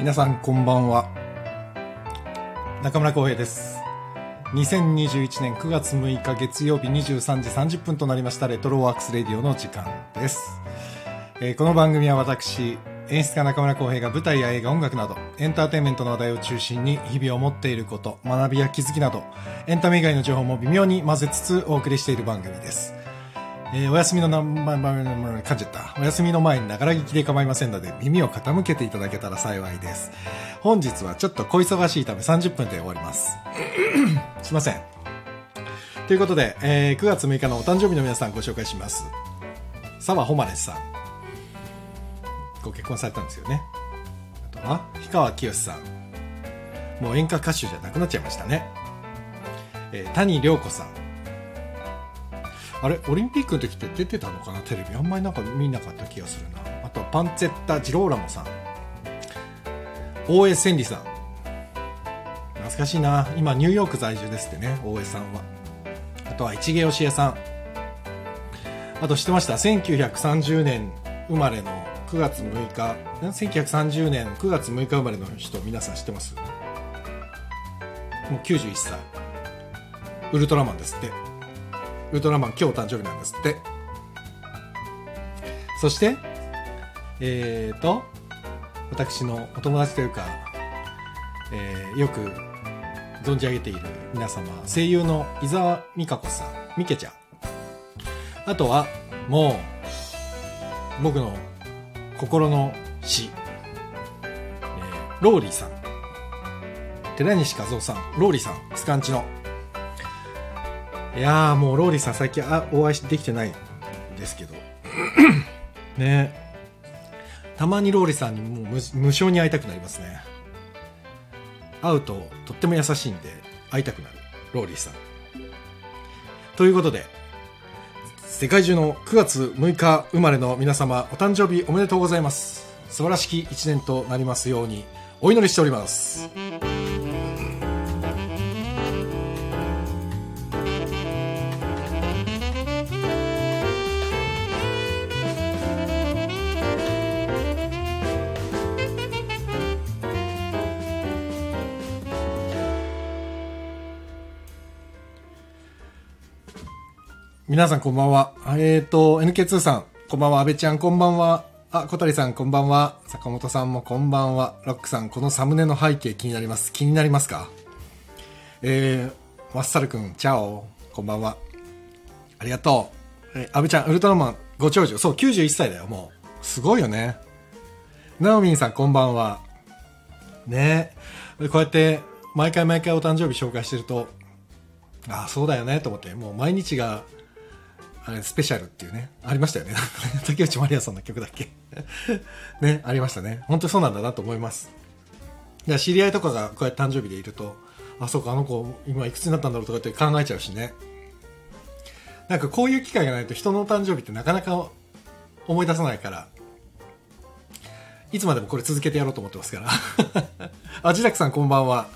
皆さんこんばんは。中村浩平です。2021年9月6日月曜日23時30分となりました。レトロワークスレディオの時間です、えーこの番組は私演出家中村浩平が舞台や映画音楽などエンターテインメントの話題を中心に日々思っていること学びや気づきなどエンタメ以外の情報も微妙に混ぜつつお送りしている番組です。えーお休みのな、ま、ま、ま、ま、噛んじった。お休みの前にながら聞きで構いませんので、耳を傾けていただけたら幸いです。本日はちょっと小忙しいため30分で終わります。すいません。ということで、えー9月6日のお誕生日の皆さんご紹介します。澤穂希さん。ご結婚されたんですよね。あとは、氷川きよしさん。もう演歌歌手じゃなくなっちゃいましたね。えー谷涼子さん。あれオリンピックの時って出てたのかな？テレビ。あんまりなんか見なかった気がするな。あとはパンツェッタ・ジローラモさん。大江千里さん。懐かしいな。今ニューヨーク在住ですってね大江さんは。あとは市毛義恵さん。あと知ってました？1930年生まれの9月6日1930年9月6日生まれの人皆さん知ってます？もう91歳ウルトラマンですって。ウルトラマン今日誕生日なんですって。そしてえーと私のお友達というか、えーよく存じ上げている皆様声優の伊沢美香子さんみけちゃん。あとはもう僕の心の師、えーローリーさん。寺西一雄さんローリーさん SCANCH のいやーもうローリーさん最近あお会いできてないんですけど。ね。たまにローリーさんにもう無無性に会いたくなりますね。会うととっても優しいんで会いたくなるローリーさん。ということで世界中の9月6日生まれの皆様お誕生日おめでとうございます。素晴らしき一年となりますようにお祈りしております皆さんこんばんは。えっ、ー、と、NK2 さん、こんばんは。安倍ちゃん、こんばんは。あ、小谷さん、こんばんは。坂本さんもこんばんは。ロックさん、このサムネの背景気になります。気になりますか？えー、マッサルくん、チャオ。こんばんは。ありがとう。えー、安倍ちゃん、ウルトラマン、ご長寿。そう、91歳だよ、もう。すごいよね。ナオミンさん、こんばんは。ねでこうやって、毎回毎回お誕生日紹介してると、ああ、そうだよね、と思って、もう毎日が、あれ、スペシャルっていうね、ありましたよね。竹内まりやさんの曲だっけ？ね、ありましたね。本当にそうなんだなと思います。知り合いとかがこうやって誕生日でいると、あ、そうか、あの子、今いくつになったんだろうとかって考えちゃうしね。なんかこういう機会がないと人の誕生日ってなかなか思い出さないから、いつまでもこれ続けてやろうと思ってますから。あ、ジダクさんこんばんは。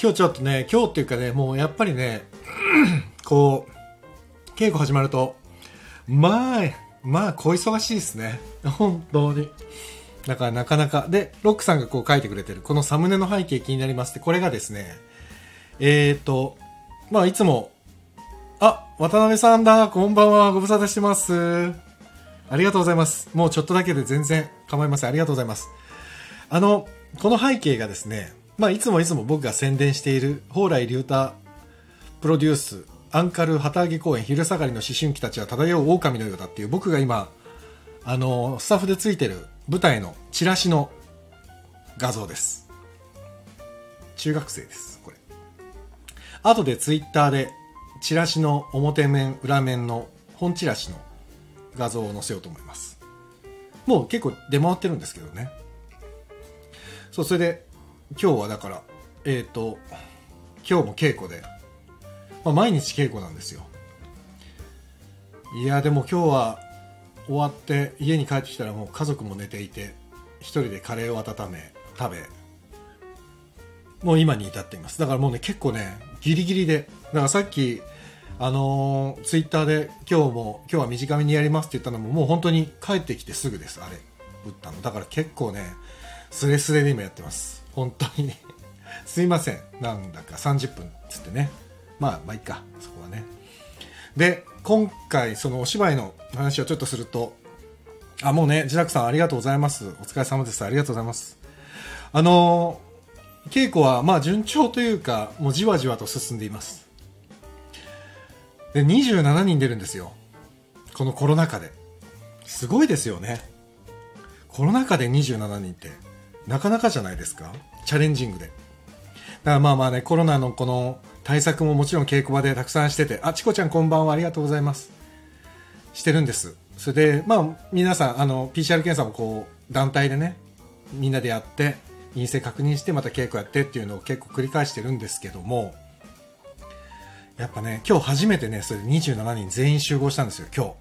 今日ちょっとね、今日っていうかね、もうやっぱりね、こう、稽古始まると、まあ、まあ、小忙しいですね。本当に。だからなかなか。で、ロックさんがこう書いてくれてる、このサムネの背景気になりますって、これがですね、えーと、まあ、いつも、あ、渡辺さんだ、こんばんは、ご無沙汰してます。ありがとうございます。もうちょっとだけで全然構いません。ありがとうございます。あの、この背景がですね、まあ、いつもいつも僕が宣伝している、蓬莱竜太プロデュース、アンカル旗揚げ公演、昼下がりの思春期たちは漂う狼のようだっていう、僕が今、あの、スタッフでついてる舞台のチラシの画像です。中学生です、これ。後でツイッターで、チラシの表面、裏面の本チラシの画像を載せようと思います。もう結構出回ってるんですけどね。そう、それで、今日はだから、えっ、と、今日も稽古で、まあ、毎日稽古なんですよ。いや、でも今日は終わって家に帰ってきたらもう家族も寝ていて、一人でカレーを温め、食べ、もう今に至っています。だからもうね、結構ね、ギリギリで、だからさっき、あのーツイッターで今日も、今日は短めにやりますって言ったのももう本当に帰ってきてすぐです、あれ、打ったの。だから結構ね、スレスレで今やってます本当に すいませんなんだか30分っつってねまあまあいいかそこはね。で今回そのお芝居の話をちょっとするとあもうね自宅さんありがとうございます。お疲れ様です。ありがとうございます。あの稽古はまあ順調というかもうじわじわと進んでいます。で27人出るんですよ。このコロナ禍で。すごいですよね。コロナ禍で27人ってなかなかじゃないですか？チャレンジングで。だからまあまあねコロナのこの対策ももちろん稽古場でたくさんしててあチコちゃんこんばんはありがとうございますしてるんです。それでまあ皆さんあの PCR 検査もこう団体でねみんなでやって陰性確認してまた稽古やってっていうのを結構繰り返してるんですけどもやっぱね今日初めてねそれで27人全員集合したんですよ今日。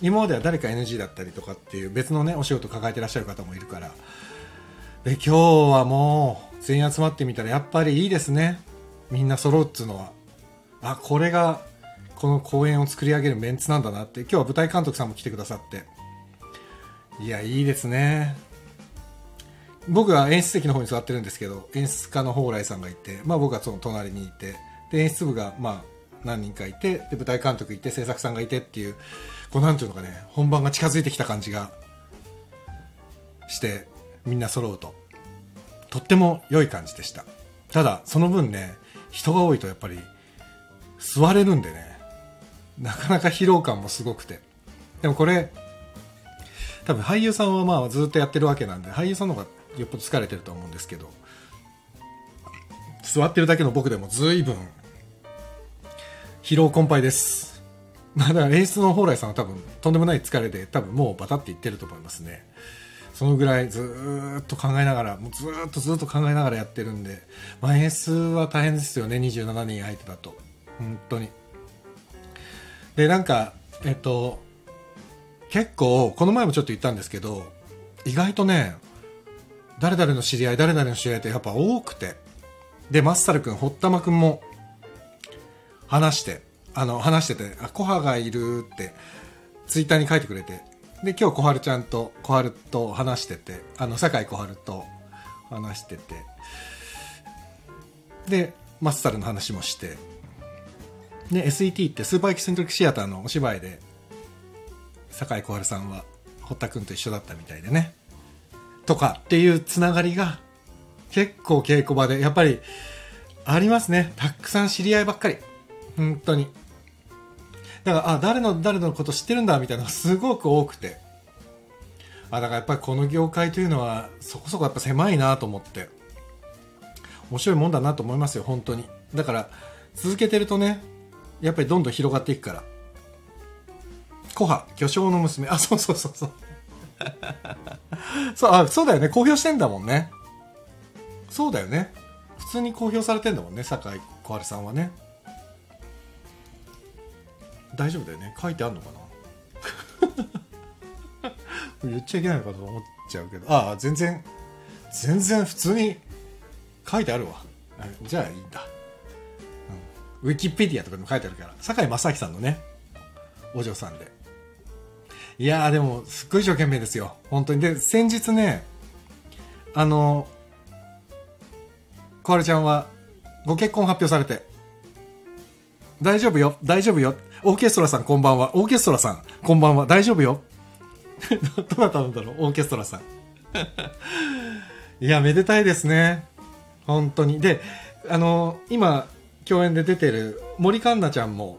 今までは誰か NG だったりとかっていう別のねお仕事抱えてらっしゃる方もいるから。で今日はもう全員集まってみたらやっぱりいいですね。みんな揃うっつうのはあこれがこの公演を作り上げるメンツなんだなって今日は舞台監督さんも来てくださって。いやいいですね。僕は演出席の方に座ってるんですけど演出家の蓬莱さんがいて、まあ、僕はその隣にいてで演出部がまあ何人かいてで舞台監督いて制作さんがいてっていうこうなんていうのかね本番が近づいてきた感じがしてみんな揃うと。とっても良い感じでした。ただその分ね人が多いとやっぱり座れるんでね。なかなか疲労感もすごくて。でもこれ多分俳優さんはまあずっとやってるわけなんで俳優さんの方がよっぽど疲れてると思うんですけど座ってるだけの僕でも随分疲労困憊です。まあだから演出の蓬莱さんは多分とんでもない疲れで多分もうバタっていってると思いますね。そのぐらいずっと考えながらもうずっとずっと考えながらやってるんで、まあ、演出は大変ですよね27人相手だと。本当に。でなんかえっと結構この前もちょっと言ったんですけど意外とね誰々の知り合い誰々の知り合いってやっぱ多くて。でマッサル君堀玉君も話してあの話してて「あコハがいる」ってツイッターに書いてくれて。で今日小春ちゃんと小春と話しててあの酒井小春と話してて。でマッサルの話もして。で SET ってスーパーエキセントリックシアターのお芝居で酒井小春さんは堀田君と一緒だったみたいでね。とかっていうつながりが結構稽古場でやっぱりありますね。たくさん知り合いばっかり。本当に。だからあ誰の誰のこと知ってるんだみたいなのがすごく多くて。あだからやっぱりこの業界というのはそこそこやっぱ狭いなと思って。面白いもんだなと思いますよ本当に。だから続けてるとねやっぱりどんどん広がっていくから。コハ巨匠の娘。あそうそうそうそう。そうあそうだよね。公表してんだもんね。そうだよね。普通に公表されてんだもんね酒井小春さんはね。大丈夫だよね。書いてあんのかな？言っちゃいけないのかと思っちゃうけど。ああ全然全然普通に書いてあるわ。じゃあいいんだ、うん、ウィキペディアとかにも書いてあるから。堺正明さんのねお嬢さんで。いやーでもすっごい一生懸命ですよ。本当に。で先日ねあの小春ちゃんはご結婚発表されて。大丈夫よ大丈夫よオーケストラさんこんばんは。オーケストラさんこんばんは。大丈夫よ。どなたなんだろう？オーケストラさん。いや、めでたいですね。本当に。で、あの、今、共演で出てる森環奈ちゃんも、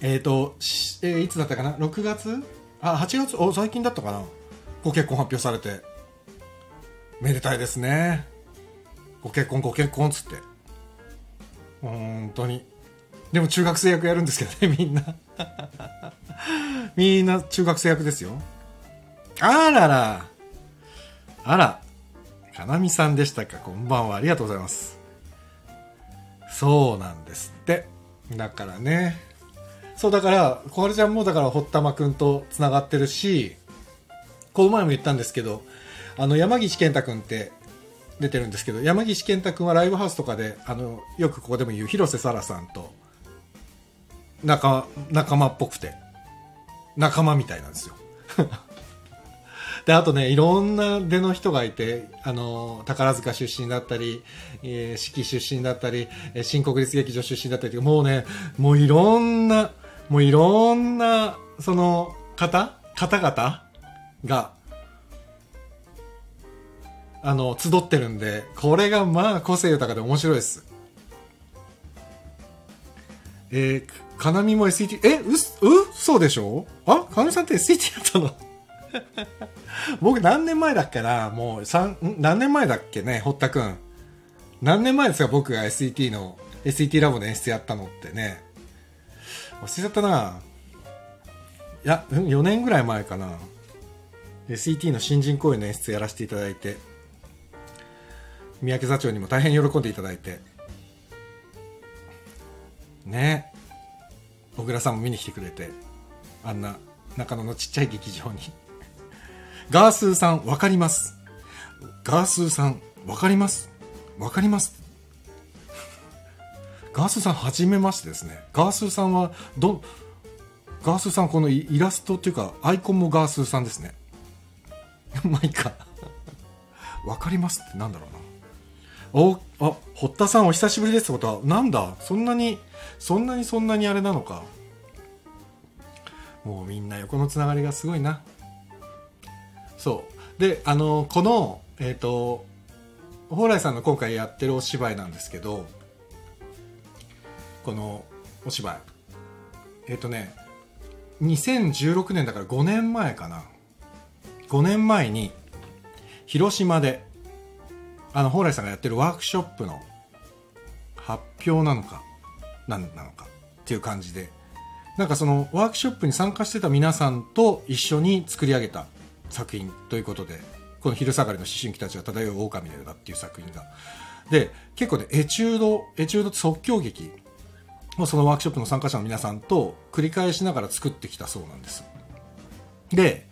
えっ、ー、と、えー、いつだったかな ?6 月？あ、8月？お、最近だったかな？ご結婚発表されて。めでたいですね。ご結婚、ご結婚つって。本当に。でも中学生役やるんですけどね、みんな。みんな中学生役ですよ。あらら。あら。かなみさんでしたか。こんばんは。ありがとうございます。そうなんですって。だからね。そうだから、小春ちゃんもだから堀玉くんと繋がってるし、この前も言ったんですけど、あの山岸健太くんって出てるんですけど、山岸健太くんはライブハウスとかで、あの、よくここでも言う広瀬沙羅さんと仲仲間っぽくて仲間みたいなんですよ で、あとね、いろんな出の人がいて、あの、宝塚出身だったり、えー、四季出身だったり、新国立劇場出身だったり、もうね、もういろんな、もういろんな、その、方方々が、あの、集ってるんで、これがまあ個性豊かで面白いです。えー、かなみも SET、え、う、う、そうでしょ？あ？かなみさんって SET だったの？僕何年前だっけな？もう三、何年前だっけね？堀田くん。何年前ですか？僕が SET の、SET ラボで演出やったのってね。忘れちゃったな。いや、4年ぐらい前かな。SET の新人公演の演出やらせていただいて、三宅座長にも大変喜んでいただいて、ね。小倉さんも見に来てくれて、あんな中野のちっちゃい劇場に。ガースーさん、わかります。ガースーさん、わかります。わかります。ガースーさん、はじめましてですね。ガースーさんは、ど、ガースーさん、このイラストっていうか、アイコンもガースーさんですね。まあいいか。わかりますってなんだろうな。お、あ、堀田さんお久しぶりですってことは、なんだ？そんなに、そんなにそんなにあれなのか。もうみんな横のつながりがすごいな。そうであのこのえっ、ー、と蓬莱さんの今回やってるお芝居なんですけどこのお芝居えっ、ー、とね2016年だから5年前かな5年前に広島であの蓬莱さんがやってるワークショップの発表なのか何なのかっていう感じでなんかそのワークショップに参加してた皆さんと一緒に作り上げた作品ということで、この昼下がりの思春期たちが漂う狼のようだっていう作品が。で、結構ね、エチュード、エチュード即興劇をそのワークショップの参加者の皆さんと繰り返しながら作ってきたそうなんです。で、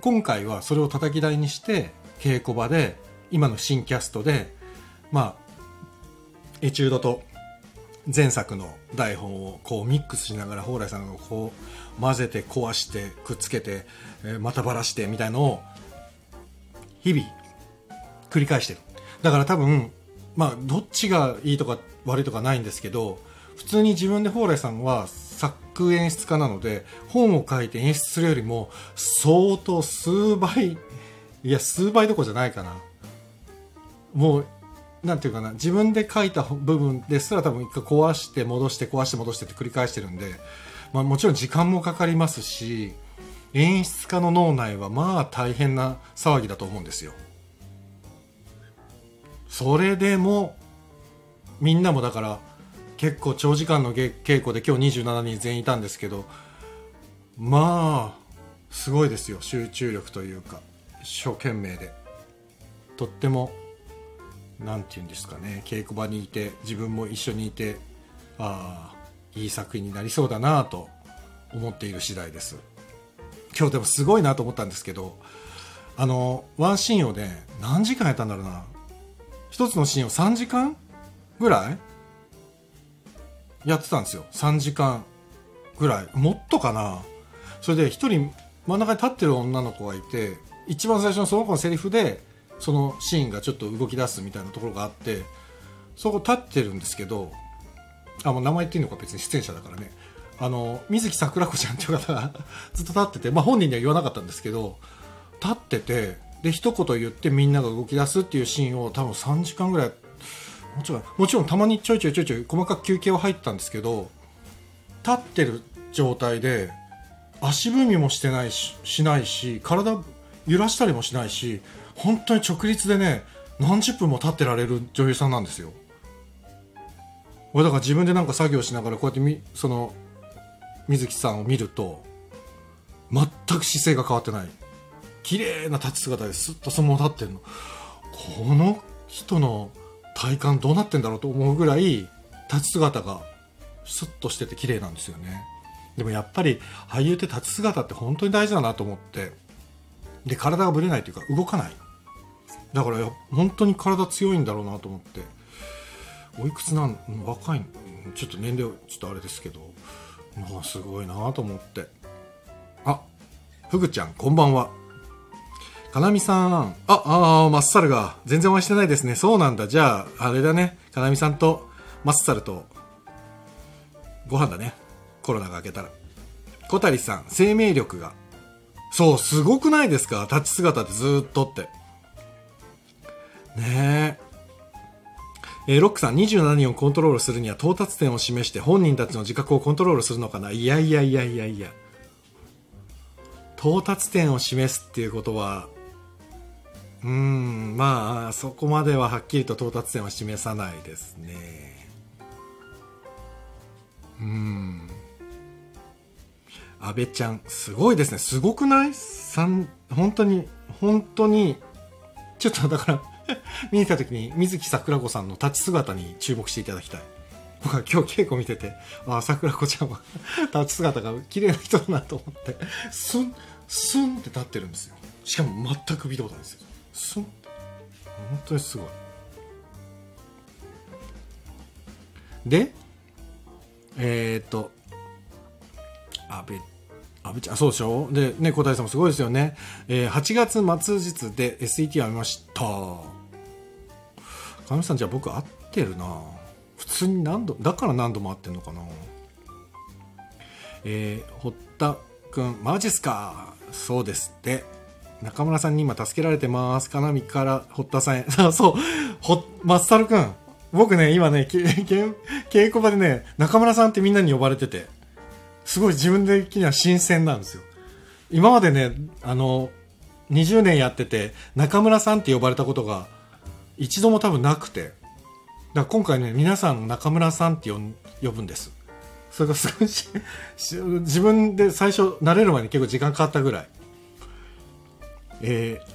今回はそれを叩き台にして、稽古場で、今の新キャストで、まあ、エチュードと前作の台本をこうミックスしながら蓬莱さんがこう混ぜて壊してくっつけて、えまたばらしてみたいのを日々繰り返してる。だから多分まあどっちがいいとか悪いとかないんですけど普通に自分で蓬莱さんは作演出家なので本を書いて演出するよりも相当数倍いや数倍どころじゃないかな。もうなんていうかな、自分で書いた部分ですら多分一回壊して戻して壊して戻してって繰り返してるんで、まあもちろん時間もかかりますし、演出家の脳内はまあ大変な騒ぎだと思うんですよ。それでも、みんなもだから結構長時間の稽古で今日27人全員いたんですけど、まあ、すごいですよ。集中力というか、一生懸命で。とっても何て言うんですかね稽古場にいて自分も一緒にいてああいい作品になりそうだなと思っている次第です。今日でもすごいなと思ったんですけどあのワンシーンをね何時間やったんだろうな。一つのシーンを3時間ぐらいやってたんですよ。3時間ぐらい。もっとかな。それで一人真ん中に立ってる女の子がいて一番最初のその子のセリフでそのシーンがちょっと動き出すみたいなところがあってそこ立ってるんですけどあもう名前言っていいのか別に出演者だからね。あの水木桜子ちゃんっていう方が ずっと立ってて、まあ、本人には言わなかったんですけど立っててで一言言ってみんなが動き出すっていうシーンを多分3時間ぐらいもちろんもちろんたまにちょいちょいちょいちょい細かく休憩は入ったんですけど立ってる状態で足踏みもしてないししないし体揺らしたりもしないし本当に直立でね何十分も立ってられる女優さんなんですよ。俺だから自分でなんか作業しながらこうやってみその水木さんを見ると全く姿勢が変わってない。綺麗な立ち姿ですっとそのまま立ってるの。この人の体感どうなってんだろうと思うぐらい立ち姿がスッとしてて綺麗なんですよね。でもやっぱり俳優って立ち姿って本当に大事だなと思って。で体がぶれないというか動かないだから本当に体強いんだろうなと思っておいくつなん若いちょっと年齢ちょっとあれですけどまあすごいなと思ってあふぐちゃんこんばんはかなみさん。あ、ああ、マッサルが。全然お会いしてないですね。そうなんだ。じゃあ、あれだね。かなみさんと、マッサルと、ご飯だね。コロナが明けたら。小谷さん、生命力が。そう、すごくないですか？立ち姿でずっとって。ねえ。えーロックさん、27人をコントロールするには到達点を示して本人たちの自覚をコントロールするのかな？いやいやいやいやいや。到達点を示すっていうことは、うーん、まあ、そこまでははっきりと到達点は示さないですね。うん。安倍ちゃん、すごいですね。すごくない？さん、本当に、本当に、ちょっとだから、見に行った時に水木桜子さんの立ち姿に注目していただきたい。僕は今日稽古見てて、ああ、桜子ちゃんは 立ち姿が綺麗な人だなと思って、スン、スンって立ってるんですよ。しかも全く見たことないですよ。スンって。本当にすごい。で、えー、っと、安倍、安倍ちゃん、そうでしょ？で、ね、小谷さんもすごいですよね。えー、8月末日で SET を見ました。かみさん、じゃあ僕合ってるな普通に何度、だから何度も会ってんのかなえー、堀田くん、マジっすか？そうですって。中村さんに今助けられてます。かなみから堀田さんへ。そう、そう、ほ、まっさるくん。僕ね、今ね、稽古場でね、中村さんってみんなに呼ばれてて、すごい自分的には新鮮なんですよ。今までね、あの、20年やってて、中村さんって呼ばれたことが一度も多分なくて、だから今回ね、皆さん中村さんって呼ぶんです。それが すごいし自分で最初慣れる前に結構時間かかったぐらい。えー、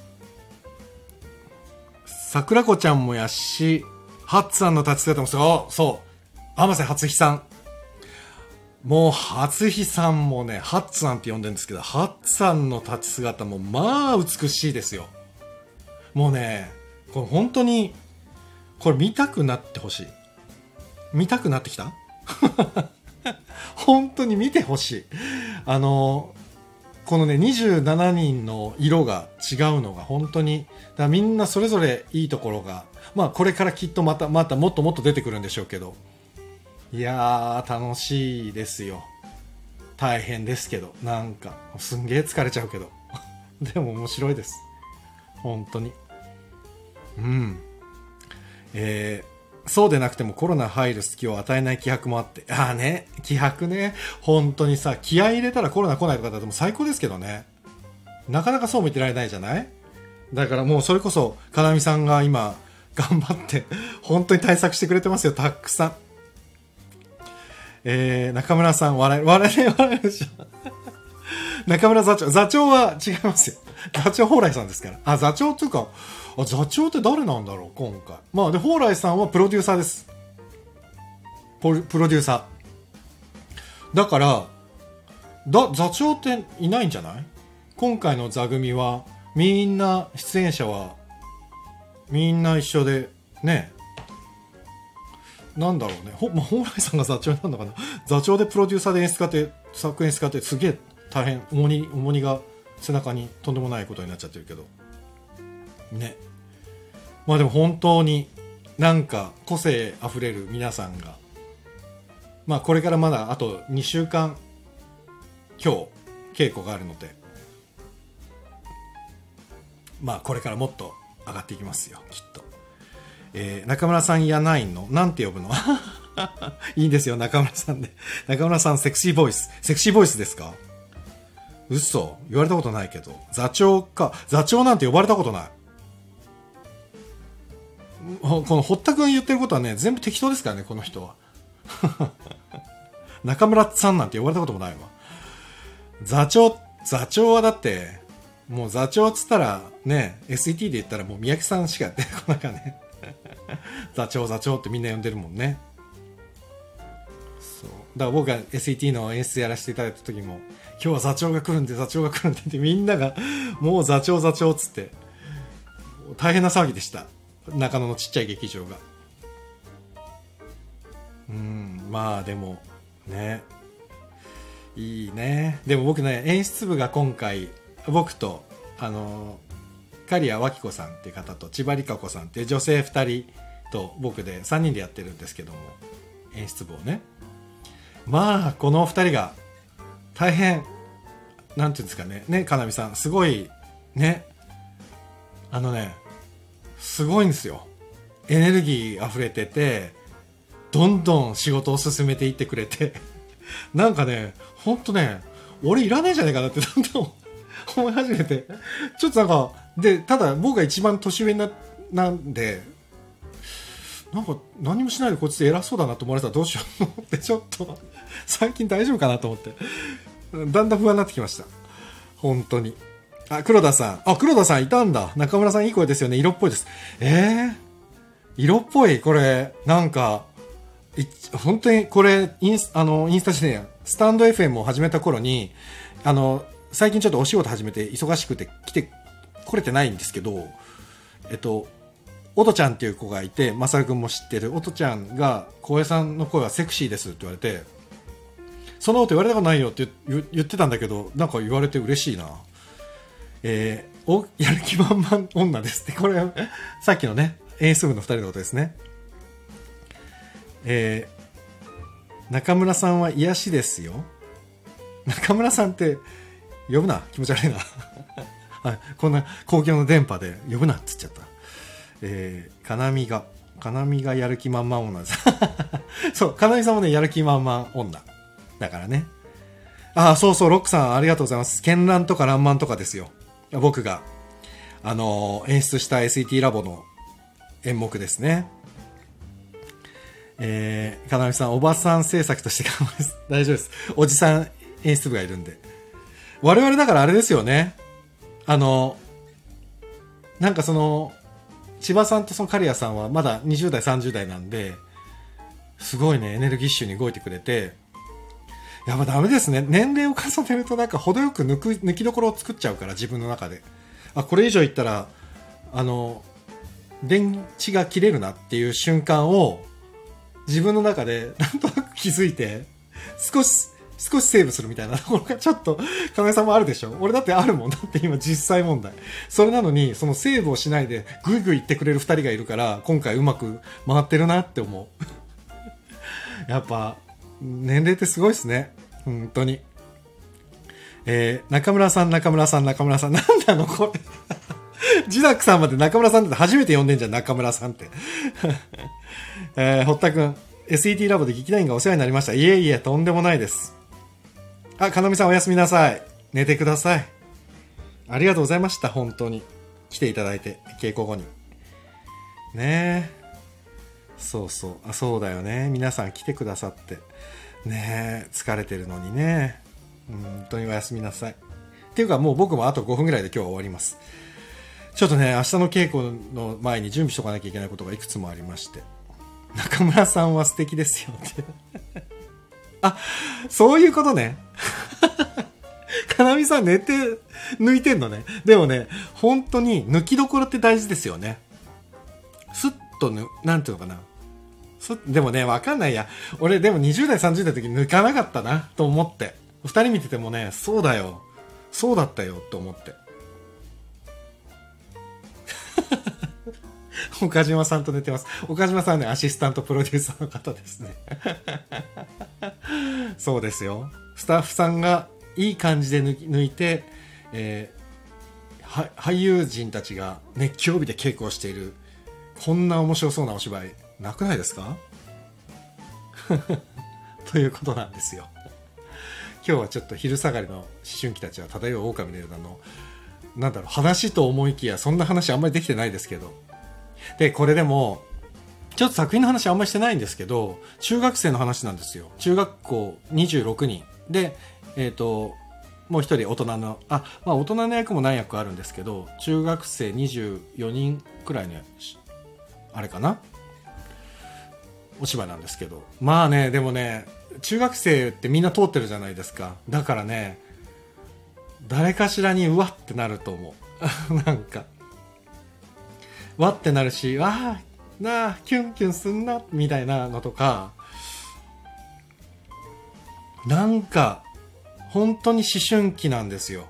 桜子ちゃんもやし、ハッツさんの立ち姿もそう、そう、天瀬初日さん。もう、初日さんもね、ハッツさんって呼んでるんですけど、ハッツさんの立ち姿も、まあ、美しいですよ。もうね、これ本当に、これ見たくなってほしい。見たくなってきた？本当に見てほしい。あの、このね、27人の色が違うのが本当に、だみんなそれぞれいいところが、まあこれからきっとまた、またもっともっと出てくるんでしょうけど、いやー、楽しいですよ。大変ですけど、なんか、すんげー疲れちゃうけど。でも面白いです。本当に。うん。えー、そうでなくてもコロナ入る隙を与えない気迫もあって。ああね、気迫ね。本当にさ、気合入れたらコロナ来ないとかだっても最高ですけどね。なかなかそうも言ってられないじゃない？だからもうそれこそ、かなみさんが今、頑張って、本当に対策してくれてますよ、たくさん。えー、中村さん、笑える、笑える、笑えるでしょ。中村座長、座長は違いますよ。座長蓬莱さんですから。あ、座長っていうか、あ座長って誰なんだろう、今回。まあ、で、蓬莱さんはプロデューサーです。ポルプロデューサー。だから、だ、座長っていないんじゃない？今回の座組は、みんな、出演者は、みんな一緒で、ね、なんだろうね。ほ、まあ、蓬莱さんが座長なんだかな？座長でプロデューサーで演出家って、作演出家ってすげえ大変、重荷、重荷が背中にとんでもないことになっちゃってるけど。ね。まあでも本当になんか個性あふれる皆さんが、まあこれからまだあと2週間今日稽古があるので、まあこれからもっと上がっていきますよ、きっと。えー中村さんやないの？なんて呼ぶの？いいんですよ、中村さんで。中村さん、セクシーボイス。セクシーボイスですか？嘘言われたことないけど。座長か。座長なんて呼ばれたことない。この堀田君言ってることはね、全部適当ですからね、この人は。中村さんなんて呼ばれたこともないわ。座長、座長はだって、もう座長っつったら、ね、SET で言ったらもう三宅さんしか出てこないからね。座長座長ってみんな呼んでるもんね。そう。だから僕が SET の演出やらせていただいた時も、今日は座長が来るんで座長が来るんでってみんなが、もう座長座長っつって、大変な騒ぎでした。中野のちっちゃい劇場が。うん、まあでも、ね。いいね。でも僕ね、演出部が今回、僕と、あの、刈谷脇子さんっていう方と千葉里香子さんっていう女性2人と僕で3人でやってるんですけども演出部をね。まあこの2人が大変なんていうんですかね。ねかなみさんすごいね。あのねすごいんですよ。エネルギー溢れててどんどん仕事を進めていってくれて。なんかねほんとね俺いらねえじゃねえかなってどんどん思い始めて。ちょっとなんかでただ僕が一番年上ななんでなんか何もしないでこっちで偉そうだなと思われたらどうしようと思ってちょっと最近大丈夫かなと思って。だんだん不安になってきました。本当に。あ黒田さん。あ黒田さんいたんだ。中村さんいい声ですよね。色っぽいです。えー、色っぽい？これなんかい本当にこれインスあのインスタしてねスタンド FM を始めた頃にあの最近ちょっとお仕事始めて忙しくて来て来れてないんですけどえっとおとちゃんっていう子がいて、まさるくんも知ってる、おとちゃんが、小江さんの声はセクシーですって言われて、そんなこと言われたことないよって言言ってたんだけど、なんか言われて嬉しいな。えー、お、やる気満々女ですって。これ、さっきのね、演出部の二人のことですね。えー、中村さんは癒しですよ。中村さんって呼ぶな。気持ち悪いな。はい、こんな公共の電波で呼ぶなって言っちゃった。えー、かなみが、かなみがやる気満々女です。そう、かなみさんもね、やる気満々女。だからね。ああ、そうそう、ロックさんありがとうございます。絢爛とか爛漫とかですよ。僕が、あのー、演出した SET ラボの演目ですね。えー、かなみさん、おばさん制作として頑張ります。大丈夫です。おじさん演出部がいるんで。我々だからあれですよね。あの、なんかその、千葉さんとその刈谷さんはまだ20代30代なんですごいねエネルギッシュに動いてくれてやっぱダメですね年齢を重ねるとなんか程よく抜く抜きどころを作っちゃうから自分の中であこれ以上いったらあの電池が切れるなっていう瞬間を自分の中でなんとなく気づいて少し少しセーブするみたいなところがちょっと、金井さんもあるでしょ？俺だってあるもんだって今実際問題。それなのに、そのセーブをしないでグイグイ言ってくれる二人がいるから、今回うまく回ってるなって思う。やっぱ、年齢ってすごいですね。本当に。えー、中村さん、中村さん、中村さん。なんなのこれ。ジダックさんまで中村さんって初めて呼んでんじゃん、中村さんって。えー、堀田くん。SET ラボで劇団員がお世話になりました。いえいえ、とんでもないです。あ、かのみさんおやすみなさい。寝てください。ありがとうございました、本当に。来ていただいて、稽古後に。ねえ。そうそう。あ、そうだよね。皆さん来てくださって。ねえ、疲れてるのにね。本当におやすみなさい。っていうかもう僕もあと5分ぐらいで今日は終わります。ちょっとね、明日の稽古の前に準備しとかなきゃいけないことがいくつもありまして。中村さんは素敵ですよってあ、そういうことね。かなみさん寝て、抜いてんのね。でもね、本当に抜きどころって大事ですよね。スッとぬ、なんていうのかな。すでもね、わかんないや。俺でも20代、30代の時抜かなかったな、と思って。二人見ててもね、そうだよ。そうだったよ、と思って。岡島さんと寝てます。岡島さんね、アシスタントプロデューサーの方ですね。そうですよ。スタッフさんがいい感じで抜いて、えー、俳優陣たちが熱狂日で稽古をしている、こんな面白そうなお芝居、なくないですか？ということなんですよ。今日はちょっと昼下がりの思春期たちは漂う狼のようなの、なんだろう、話と思いきや、そんな話あんまりできてないですけど。で、これでも、ちょっと作品の話あんまりしてないんですけど、中学生の話なんですよ。中学校26人。で、えっ、ー、と、もう一人大人の、あ、まあ大人の役も何役あるんですけど、中学生24人くらいの、あれかな？お芝居なんですけど。まあね、でもね、中学生ってみんな通ってるじゃないですか。だからね、誰かしらにうわってなると思う。なんか。わってなるし、わあ、なあ、キュンキュンすんな、みたいなのとか、なんか、本当に思春期なんですよ。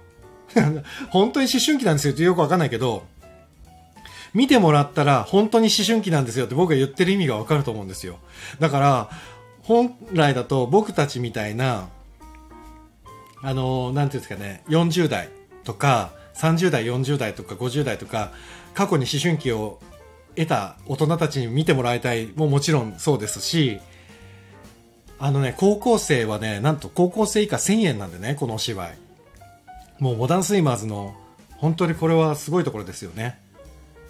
本当に思春期なんですよってよくわかんないけど、見てもらったら本当に思春期なんですよって僕が言ってる意味がわかると思うんですよ。だから、本来だと僕たちみたいな、あの、なんていうんですかね、40代とか、30代、40代とか50代とか、過去に思春期を得た大人たちに見てもらいたいももちろんそうですし、あのね、高校生はね、なんと高校生以下1000円なんでね、このお芝居。もうモダンスイマーズの、本当にこれはすごいところですよね。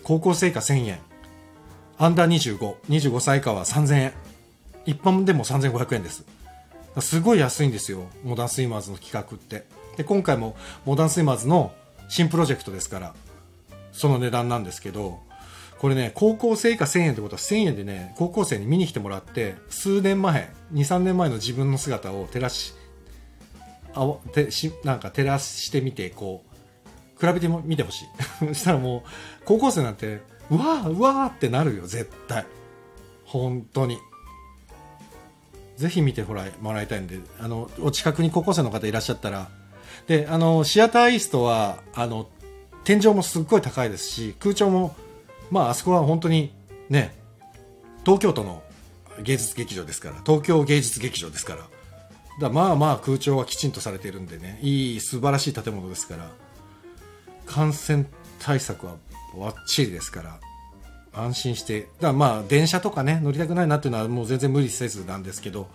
高校生以下1000円。アンダー25、25歳以下は3000円。一般でも3500円です。すごい安いんですよ、モダンスイマーズの企画って。で、今回もモダンスイマーズの新プロジェクトですから、その値段なんですけど、これね、高校生以下1000円ってことは1000円でね、高校生に見に来てもらって、数年前、2、3年前の自分の姿を照らし、あてしなんか照らしてみて、こう、比べてみてほしい。そしたらもう、高校生なんて、うわー、うわーってなるよ、絶対。本当に。ぜひ見てもらいたいんで、あの、お近くに高校生の方いらっしゃったら、で、あの、シアターイーストは、あの、天井もすっごい高いですし、空調もまああそこは本当にね東京都の芸術劇場ですから東京芸術劇場ですから。だまあまあ空調はきちんとされているんでねいい素晴らしい建物ですから感染対策はばっちりですから安心してだまあ電車とかね乗りたくないなっていうのはもう全然無理せずなんですけど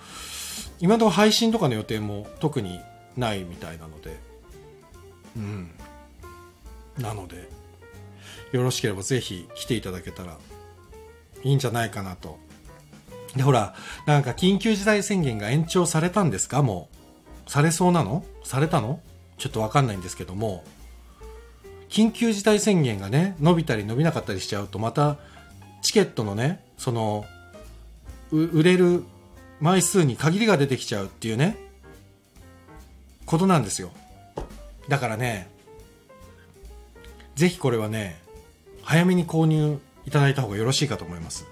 今のところ配信とかの予定も特にないみたいなのでうん。なのでよろしければぜひ来ていただけたらいいんじゃないかなと。で、ほら、なんか緊急事態宣言が延長されたんですか？もう。されそうなの？されたの？ちょっとわかんないんですけども、緊急事態宣言がね、伸びたり伸びなかったりしちゃうと、また、チケットのね、その、売れる枚数に限りが出てきちゃうっていうね、ことなんですよ。だからね、ぜひこれはね、早めに購入いただいた方がよろしいかと思います。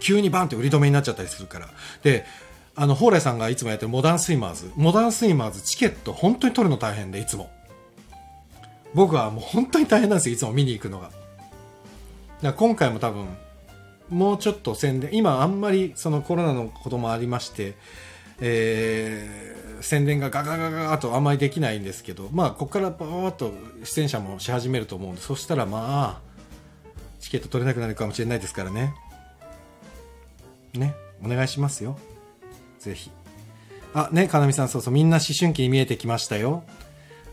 急にバンって売り止めになっちゃったりするから。であの蓬莱さんがいつもやってるモダンスイマーズ。モダンスイマーズチケット本当に取るの大変でいつも。僕はもう本当に大変なんですよいつも見に行くのが。だから今回も多分もうちょっと宣伝今あんまりそのコロナのこともありましてえー、宣伝がガガガガガとあんまりできないんですけどまあここからバーッと出演者もし始めると思うんでそしたらまあチケット取れなくなるかもしれないですからね。ね、お願いしますよ。ぜひ。あ、ね、かなみさん、そうそう、みんな思春期に見えてきましたよ。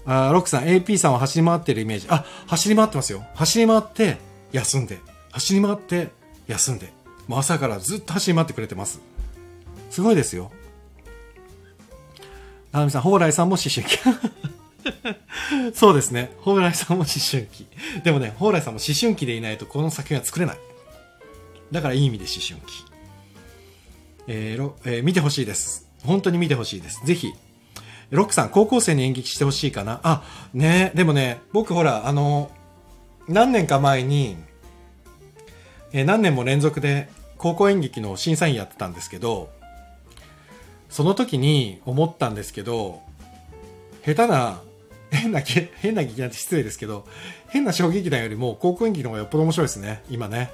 あ、ロックさん、AP さんは走り回ってるイメージ。あ、走り回ってますよ。走り回って、休んで。走り回って、休んで。もう朝からずっと走り回ってくれてます。すごいですよ。かなみさん、蓬莱さんも思春期。そうですね。蓬莱さんも思春期。でもね、蓬莱さんも思春期でいないとこの作品は作れない。だからいい意味で思春期。えーえー、見てほしいです。本当に見てほしいです。ぜひ。ロックさん、高校生に演劇してほしいかな？あ、ねでもね、僕ほら、あの、何年か前に、えー、何年も連続で高校演劇の審査員やってたんですけど、その時に思ったんですけど、下手な変な、変な劇団って失礼ですけど、変な小劇団よりも高校演劇の方がよっぽど面白いですね、今ね。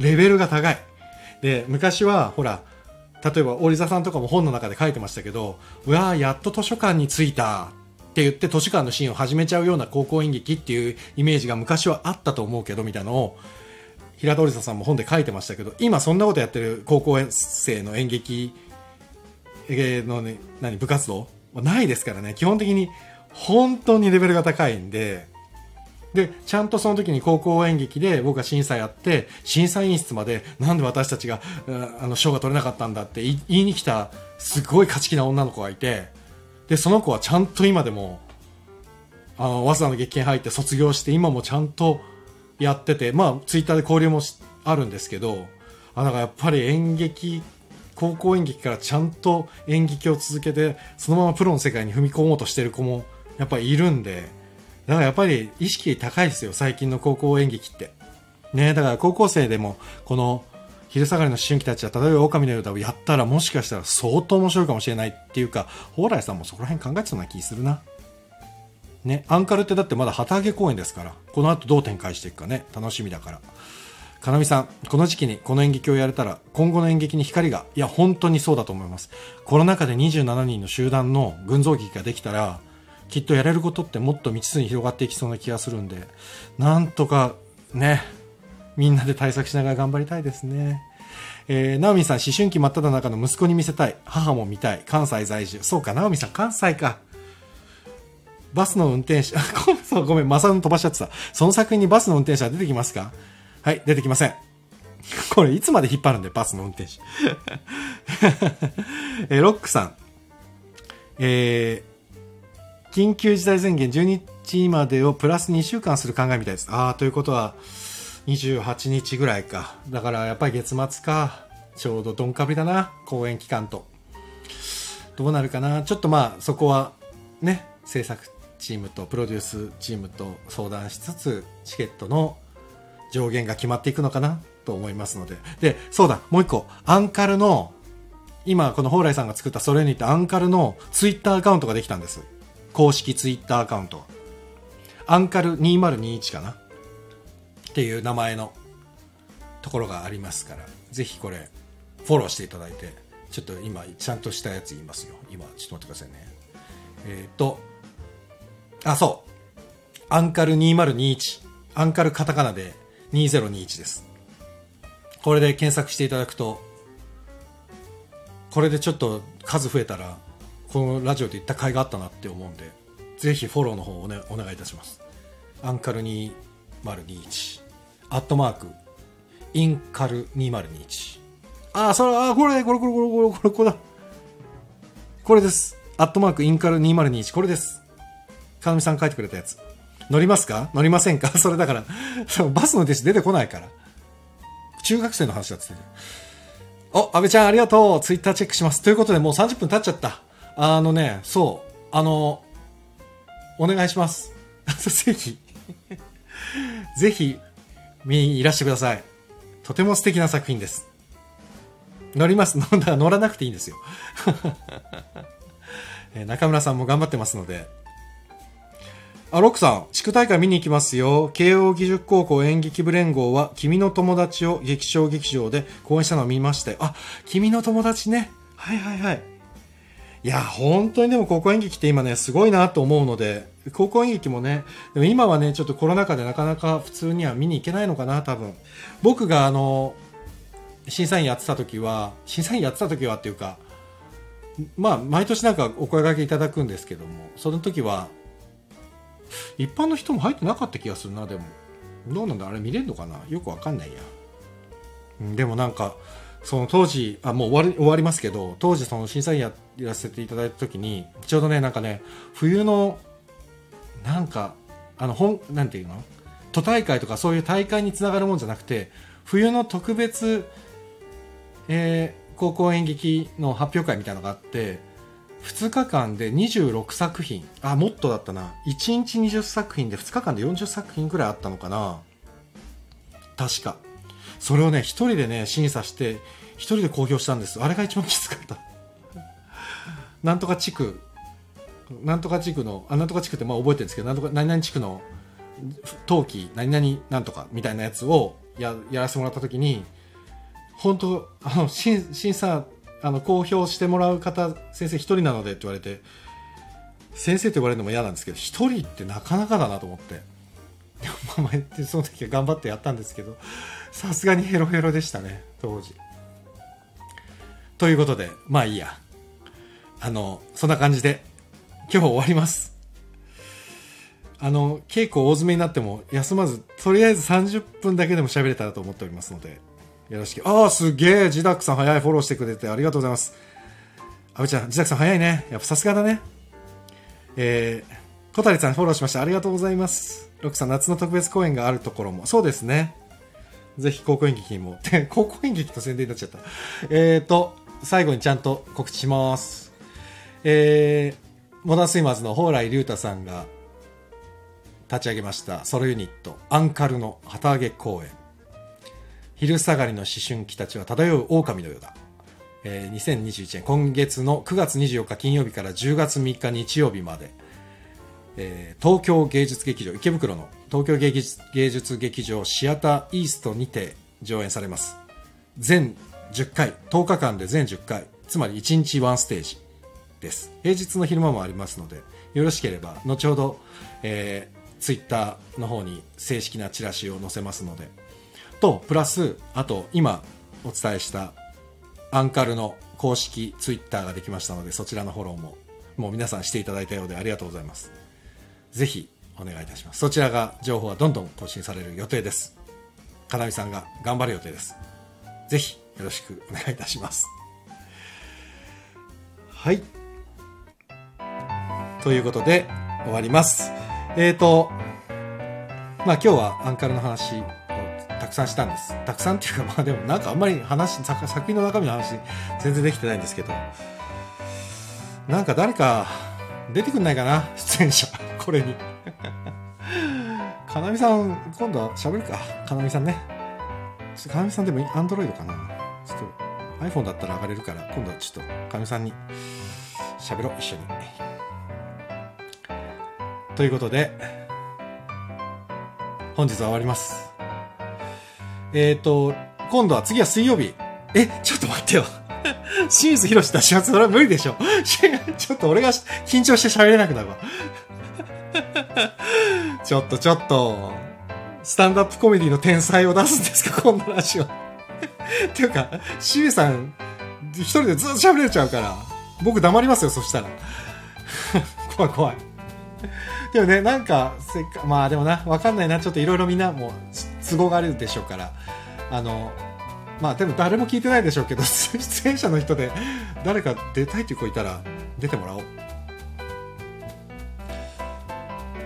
レベルが高い。で、昔は、ほら、例えば、織座さんとかも本の中で書いてましたけど、うわー、やっと図書館に着いたって言って図書館のシーンを始めちゃうような高校演劇っていうイメージが昔はあったと思うけど、みたいなのを、平田織座さんも本で書いてましたけど、今そんなことやってる高校生の演劇のね、何、部活動？ないですからね、基本的に本当にレベルが高いんで、で、ちゃんとその時に高校演劇で僕が審査やって、審査員室までなんで私たちが、あの、賞が取れなかったんだって言いに来た、すごい勝ち気な女の子がいて、で、その子はちゃんと今でも、あの、早稲田の劇研入って卒業して、今もちゃんとやってて、まあ、ツイッターで交流もあるんですけど、あ、だからやっぱり演劇高校演劇からちゃんと演劇を続けてそのままプロの世界に踏み込もうとしてる子もやっぱいるんで、だからやっぱり意識高いですよ、最近の高校演劇って。ねだから高校生でも、この、昼下がりの思春期たちは、例えば狼の歌をやったら、もしかしたら相当面白いかもしれないっていうか、蓬莱さんもそこら辺考えてそうな気するな。ね、アンカルってだってまだ旗揚げ公演ですから、この後どう展開していくかね、楽しみだから。かなみさん、この時期にこの演劇をやれたら、今後の演劇に光が、いや、本当にそうだと思います。コロナ禍で27人の集団の群像劇ができたら、きっとやれることってもっと未知数に広がっていきそうな気がするんで、なんとか、ね、みんなで対策しながら頑張りたいですね。えー、ナオミさん、思春期真っ只中の息子に見せたい。母も見たい。関西在住。そうか、ナオミさん、関西か。バスの運転手、あ、ごめん、そう、ごめん、マサ飛ばしちゃってた。その作品にバスの運転手は出てきますか？はい、出てきません。これ、いつまで引っ張るんだよ、バスの運転手。え、ロックさん。えー、緊急事態宣言12日までをプラス2週間する考えみたいです。ああ、ということは、28日ぐらいか。だからやっぱり月末か。ちょうどどんかびだな。公演期間と。どうなるかな。ちょっとまあそこはね、制作チームとプロデュースチームと相談しつつ、チケットの上限が決まっていくのかなと思いますので。で、そうだ、もう一個。アンカルの、今この蓬莱さんが作ったそれにってアンカルのツイッターアカウントができたんです。公式ツイッターアカウント。アンカル2021かな。っていう名前のところがありますからぜひこれフォローしていただいてちょっと今ちゃんとしたやつ言いますよ今ちょっと待ってくださいねえっ、ー、とあそうアンカル2021アンカルカタカナで2021ですこれで検索していただくとこれでちょっと数増えたらこのラジオで言った甲斐があったなって思うんでぜひフォローの方を、ね、お願いいたしますアンカル2021アットマーク、インカル2021。あ、それ、あ、これ、これ、これ、これ、これ、これ、これだ。これです。アットマーク、インカル2021。これです。かなみさん書いてくれたやつ。乗りますか？乗りませんか？それだから、バスの弟子出てこないから。中学生の話だって言ってお、安倍ちゃんありがとう。ツイッターチェックします。ということで、もう30分経っちゃった。あのね、そう。あの、お願いします。ぜひ、ぜひ、見にいらしてください。とても素敵な作品です。乗ります。乗らなくていいんですよ。中村さんも頑張ってますので。あ、ロックさん、地区大会見に行きますよ。慶応義塾高校演劇部連合は、君の友達を劇場劇場で公演したのを見まして、あ、君の友達ね。はいはいはい。いや、本当にでも高校演劇って今ね、すごいなと思うので、高校演劇もね、でも今はね、ちょっとコロナ禍でなかなか普通には見に行けないのかな、多分。僕があの、審査員やってた時は、審査員やってた時はっていうか、まあ、毎年なんかお声掛けいただくんですけども、その時は、一般の人も入ってなかった気がするな、でも。どうなんだあれ見れるのかな？よくわかんないや。でもなんか、その当時、あ、もう終わり、終わりますけど、当時その審査員やらせていただいた時に、ちょうどね、なんかね、冬のなんかあの本なんていうの？都大会とかそういう大会につながるもんじゃなくて冬の特別、えー、高校演劇の発表会みたいなのがあって2日間で26作品。あもっとだったな。1日20作品で2日間で40作品くらいあったのかな。確か。それをね1人でね審査して1人で公表したんです。あれが一番きつかった。なんとか地区。なんとか地区のあなんとか地区ってまあ覚えてるんですけどなんとか何々地区の冬季何々なんとかみたいなやつをややらせてもらった時に本当あの審審査あの公表してもらう方先生一人なのでって言われて先生って言われるのも嫌なんですけど一人ってなかなかだなと思って。まあその時は頑張ってやったんですけどさすがにヘロヘロでしたね当時。ということでまあいいや。あのそんな感じで今日終わります。あの、稽古大詰めになっても休まず、とりあえず30分だけでも喋れたらと思っておりますので、よろしく。ああ、すげえ、ジダックさん早いフォローしてくれてありがとうございます。あぶちゃん、ジダックさん早いね。やっぱさすがだね。えー、小谷さんフォローしました。ありがとうございます。ロックさん、夏の特別公演があるところも。そうですね。ぜひ、高校演劇にも。高校演劇と宣伝になっちゃった。えーと、最後にちゃんと告知します。えー、モダンスイマーズの蓬莱竜太さんが立ち上げましたソロユニットアンカルの旗揚げ公演昼下がりの思春期たちは漂う狼のようだ、えー、2021年今月の9月24日金曜日から10月3日日曜日までえー東京芸術劇場池袋の東京芸術芸術劇場シアターイーストにて上演されます。全10回10日間で全10回つまり1日1ステージです。平日の昼間もありますのでよろしければ後ほど、えー、ツイッターの方に正式なチラシを載せますのでとプラスあと今お伝えしたアンカルの公式ツイッターができましたのでそちらのフォローももう皆さんしていただいたようでありがとうございます。ぜひお願いいたします。そちらが情報はどんどん更新される予定です。かなみさんが頑張る予定です。ぜひよろしくお願いいたします。はい。ということで終わります。えーとまあ今日はアンカルの話たくさんしたんです。たくさんっていうかまあでもなんかあんまり話作作品の中身の話全然できてないんですけど。なんか誰か出てくんないかな？出演者これに。かなみさん今度は喋るか。かなみさんね。かなみさんでもアンドロイドかな。ちょっと iPhone だったら上がれるから今度はちょっとかなみさんに喋ろう一緒に。ということで本日は終わります。えっ、ー、と今度は次は水曜日。えちょっと待ってよ。清水博士出しますそれは無理でしょ。ちょっと俺が緊張して喋れなくなるわ。ちょっとちょっと、スタンダップコメディの天才を出すんですか、今度ラジオ。っていうか、シュウさん、一人でずっと喋れちゃうから、僕黙りますよ、そしたら。怖い怖い。でもね、なんか、せっか、まあでもな、わかんないな、ちょっといろいろみんなもう都合があるでしょうから、あの、まあでも誰も聞いてないでしょうけど、出演者の人で誰か出たいっていう子いたら出てもらおう。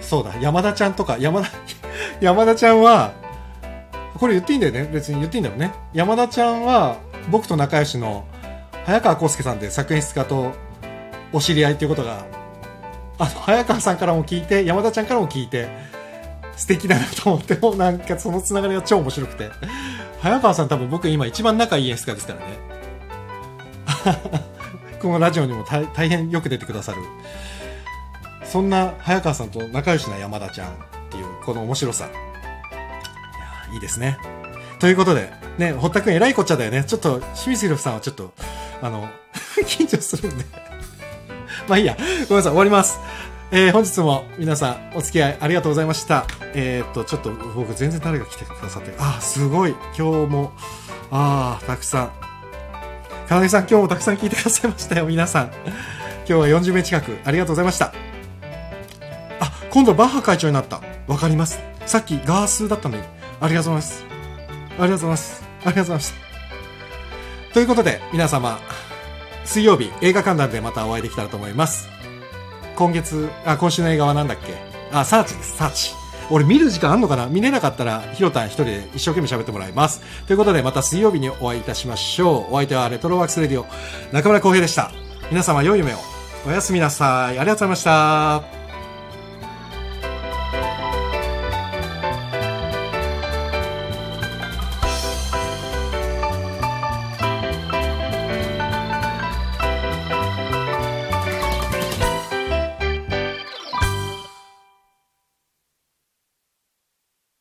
そうだ、山田ちゃんとか、山田、山田ちゃんは、これ言っていいんだよね？別に言っていいんだよね。山田ちゃんは、僕と仲良しの、早川康介さんで作演出家とお知り合いっていうことが、あの、早川さんからも聞いて、山田ちゃんからも聞いて、素敵だなと思って、もなんかそのつながりが超面白くて。早川さん多分僕今一番仲いい演出家ですからね。このラジオにも大変よく出てくださる。そんな早川さんと仲良しな山田ちゃんっていうこの面白さ。いやいいですね。ということでね堀田君偉いこっちゃだよね。ちょっと清水宏さんはちょっとあの 緊張するんで。まあいいや。ごめんなさい。終わります。えー、本日も皆さんお付き合いありがとうございました。えー、っと、ちょっと僕全然誰が来てくださって、あ、すごい。今日も、ああ、たくさん。かなさん今日もたくさん聞いてくださいましたよ、皆さん。今日は40名近くありがとうございました。あ今度バッハ会長になった。わかります。さっきガースだったのに。ありがとうございます。ありがとうございます。ありがとうございました。ということで、皆様、水曜日映画観覧でまたお会いできたらと思います。今月、あ、今週の映画は何だっけ？あ、サーチです、サーチ。俺見る時間あんのかな？見れなかったら、ひろたん一人で一生懸命喋ってもらいます。ということで、また水曜日にお会いいたしましょう。お相手はレトロワークスレディオ、中村浩平でした。皆様、良い夢を。おやすみなさい。ありがとうございました。